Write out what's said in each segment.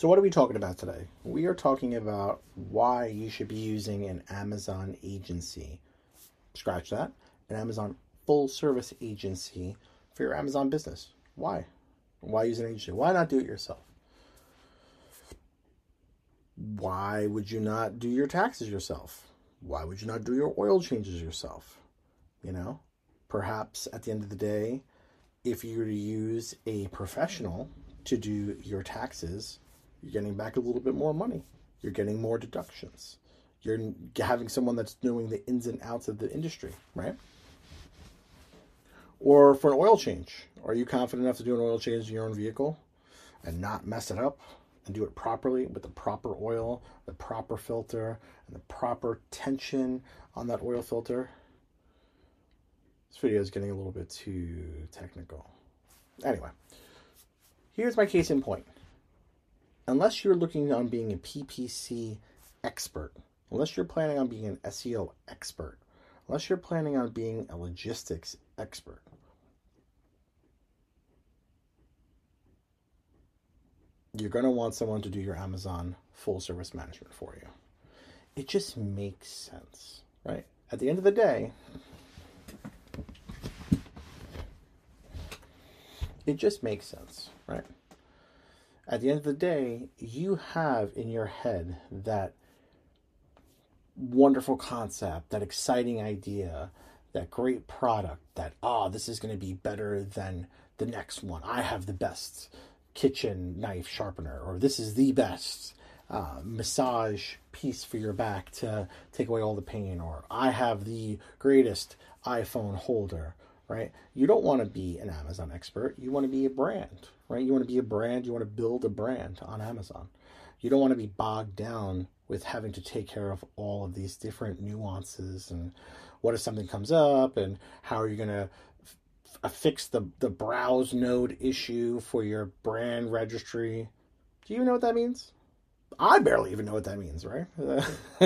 So, what are we talking about today? We are talking about why you should be using an Amazon agency. Scratch that. An Amazon full service agency for your Amazon business. Why? Why use an agency? Why not do it yourself? Why would you not do your taxes yourself? Why would you not do your oil changes yourself? You know, perhaps at the end of the day, if you were to use a professional to do your taxes, you're getting back a little bit more money. You're getting more deductions. You're having someone that's knowing the ins and outs of the industry, right? Or for an oil change, are you confident enough to do an oil change in your own vehicle and not mess it up and do it properly with the proper oil, the proper filter, and the proper tension on that oil filter? This video is getting a little bit too technical. Anyway, here's my case in point. Unless you're looking on being a PPC expert, unless you're planning on being an SEO expert, unless you're planning on being a logistics expert, you're going to want someone to do your Amazon full service management for you. It just makes sense, right? At the end of the day, it just makes sense, right? At the end of the day, you have in your head that wonderful concept, that exciting idea, that great product, that, ah, oh, this is going to be better than the next one. I have the best kitchen knife sharpener, or this is the best uh, massage piece for your back to take away all the pain, or I have the greatest iPhone holder, right? You don't want to be an Amazon expert. You want to be a brand, right? You want to be a brand. You want to build a brand on Amazon. You don't want to be bogged down with having to take care of all of these different nuances and what if something comes up and how are you going to fix the, the browse node issue for your brand registry. Do you know what that means? I barely even know what that means, right?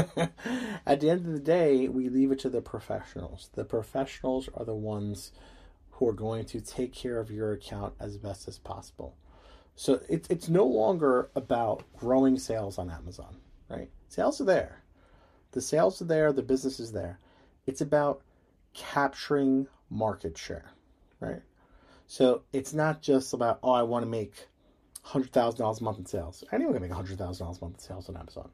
At the end of the day, we leave it to the professionals. The professionals are the ones who are going to take care of your account as best as possible. So it, it's no longer about growing sales on Amazon, right? Sales are there. The sales are there, the business is there. It's about capturing market share right? So it's not just about, oh, I want to make $100,000 a month in sales. Anyone can make $100,000 a month in sales on Amazon.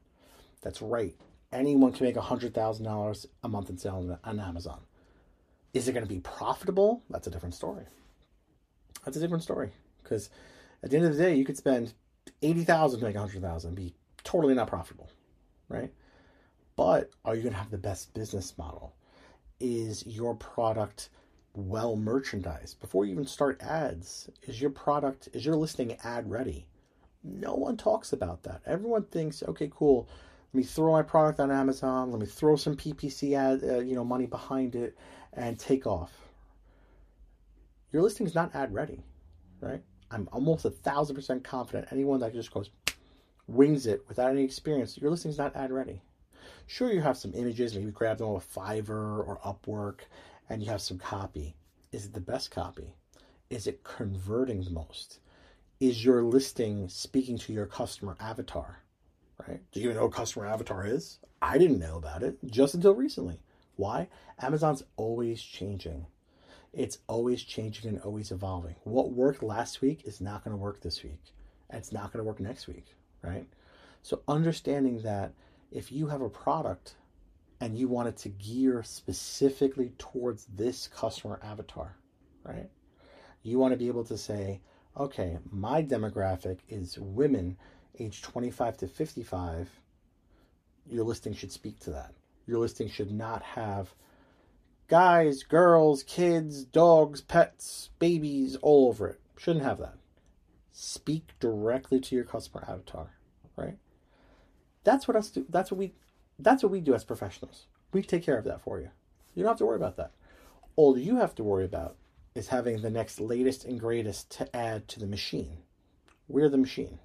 That's right. Anyone can make $100,000 a month in sales on Amazon. Is it going to be profitable? That's a different story. That's a different story. Because at the end of the day, you could spend 80000 to make 100000 and be totally not profitable, right? But are you going to have the best business model? Is your product well merchandised. Before you even start ads is your product is your listing ad ready? No one talks about that. Everyone thinks okay cool. Let me throw my product on amazon. Let me throw some ppc ad uh, you know money behind it and take off. Your listing is not ad ready right? I'm almost a thousand percent confident anyone that just goes wings it without any experience your listing is not ad ready. Sure you have some images maybe grab them off fiverr or upwork and you have some copy. Is it the best copy? Is it converting the most? Is your listing speaking to your customer avatar? Right? Do you even know what customer avatar is? I didn't know about it just until recently. Why? Amazon's always changing. It's always changing and always evolving. What worked last week is not going to work this week. And it's not going to work next week, right? So understanding that if you have a product and you want it to gear specifically towards this customer avatar, right? You want to be able to say, okay, my demographic is women age 25 to 55. Your listing should speak to that. Your listing should not have guys, girls, kids, dogs, pets, babies all over it. Shouldn't have that. Speak directly to your customer avatar, right? That's what us do. That's what we that's what we do as professionals. We take care of that for you. You don't have to worry about that. All you have to worry about is having the next latest and greatest to add to the machine. We're the machine,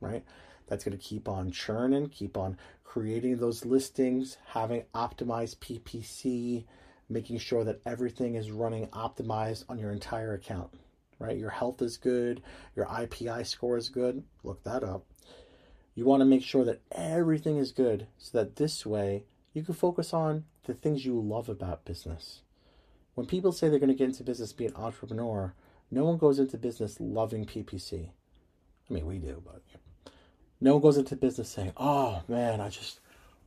right? That's going to keep on churning, keep on creating those listings, having optimized PPC, making sure that everything is running optimized on your entire account, right? Your health is good, your IPI score is good. Look that up. You want to make sure that everything is good so that this way you can focus on the things you love about business. When people say they're going to get into business, be an entrepreneur, no one goes into business loving PPC. I mean, we do, but no one goes into business saying, "Oh man, I just,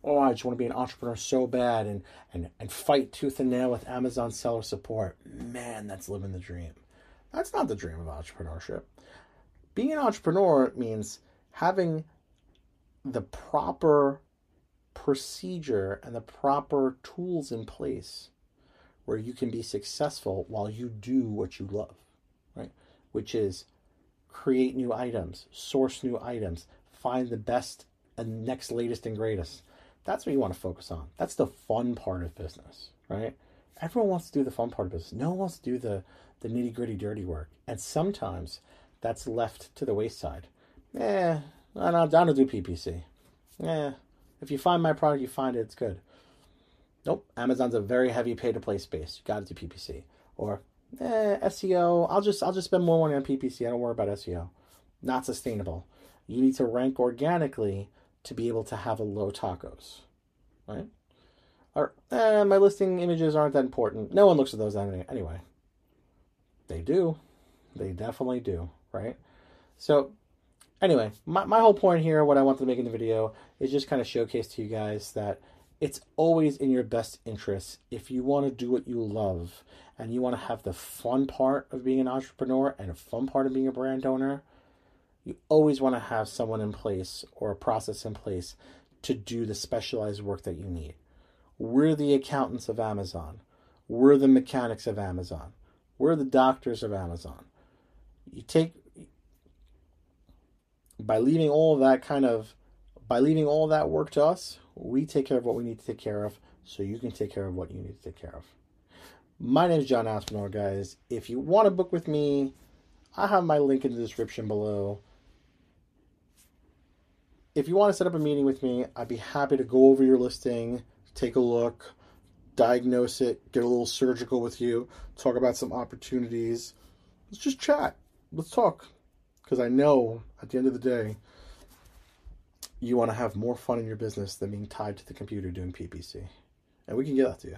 oh, I just want to be an entrepreneur so bad and and and fight tooth and nail with Amazon seller support." Man, that's living the dream. That's not the dream of entrepreneurship. Being an entrepreneur means having the proper procedure and the proper tools in place where you can be successful while you do what you love, right? Which is create new items, source new items, find the best and next latest and greatest. That's what you want to focus on. That's the fun part of business, right? Everyone wants to do the fun part of business. No one wants to do the, the nitty gritty dirty work. And sometimes that's left to the wayside. Eh, I don't, I don't do PPC. Eh, if you find my product, you find it, it's good. Nope, Amazon's a very heavy pay to play space. You got to do PPC. Or eh, SEO. I'll just I'll just spend more money on PPC. I don't worry about SEO. Not sustainable. You need to rank organically to be able to have a low TACoS, right? Or eh, my listing images aren't that important. No one looks at those anyway. They do. They definitely do, right? So anyway, my, my whole point here, what I wanted to make in the video, is just kind of showcase to you guys that it's always in your best interest if you want to do what you love and you want to have the fun part of being an entrepreneur and a fun part of being a brand owner. You always want to have someone in place or a process in place to do the specialized work that you need. We're the accountants of Amazon. We're the mechanics of Amazon. We're the doctors of Amazon. You take by leaving all that kind of by leaving all that work to us, we take care of what we need to take care of so you can take care of what you need to take care of. My name is John Aspinall, guys. If you want to book with me, I have my link in the description below. If you want to set up a meeting with me, I'd be happy to go over your listing, take a look, diagnose it, get a little surgical with you, talk about some opportunities. Let's just chat. Let's talk because I know at the end of the day, you want to have more fun in your business than being tied to the computer doing PPC. And we can get that to you.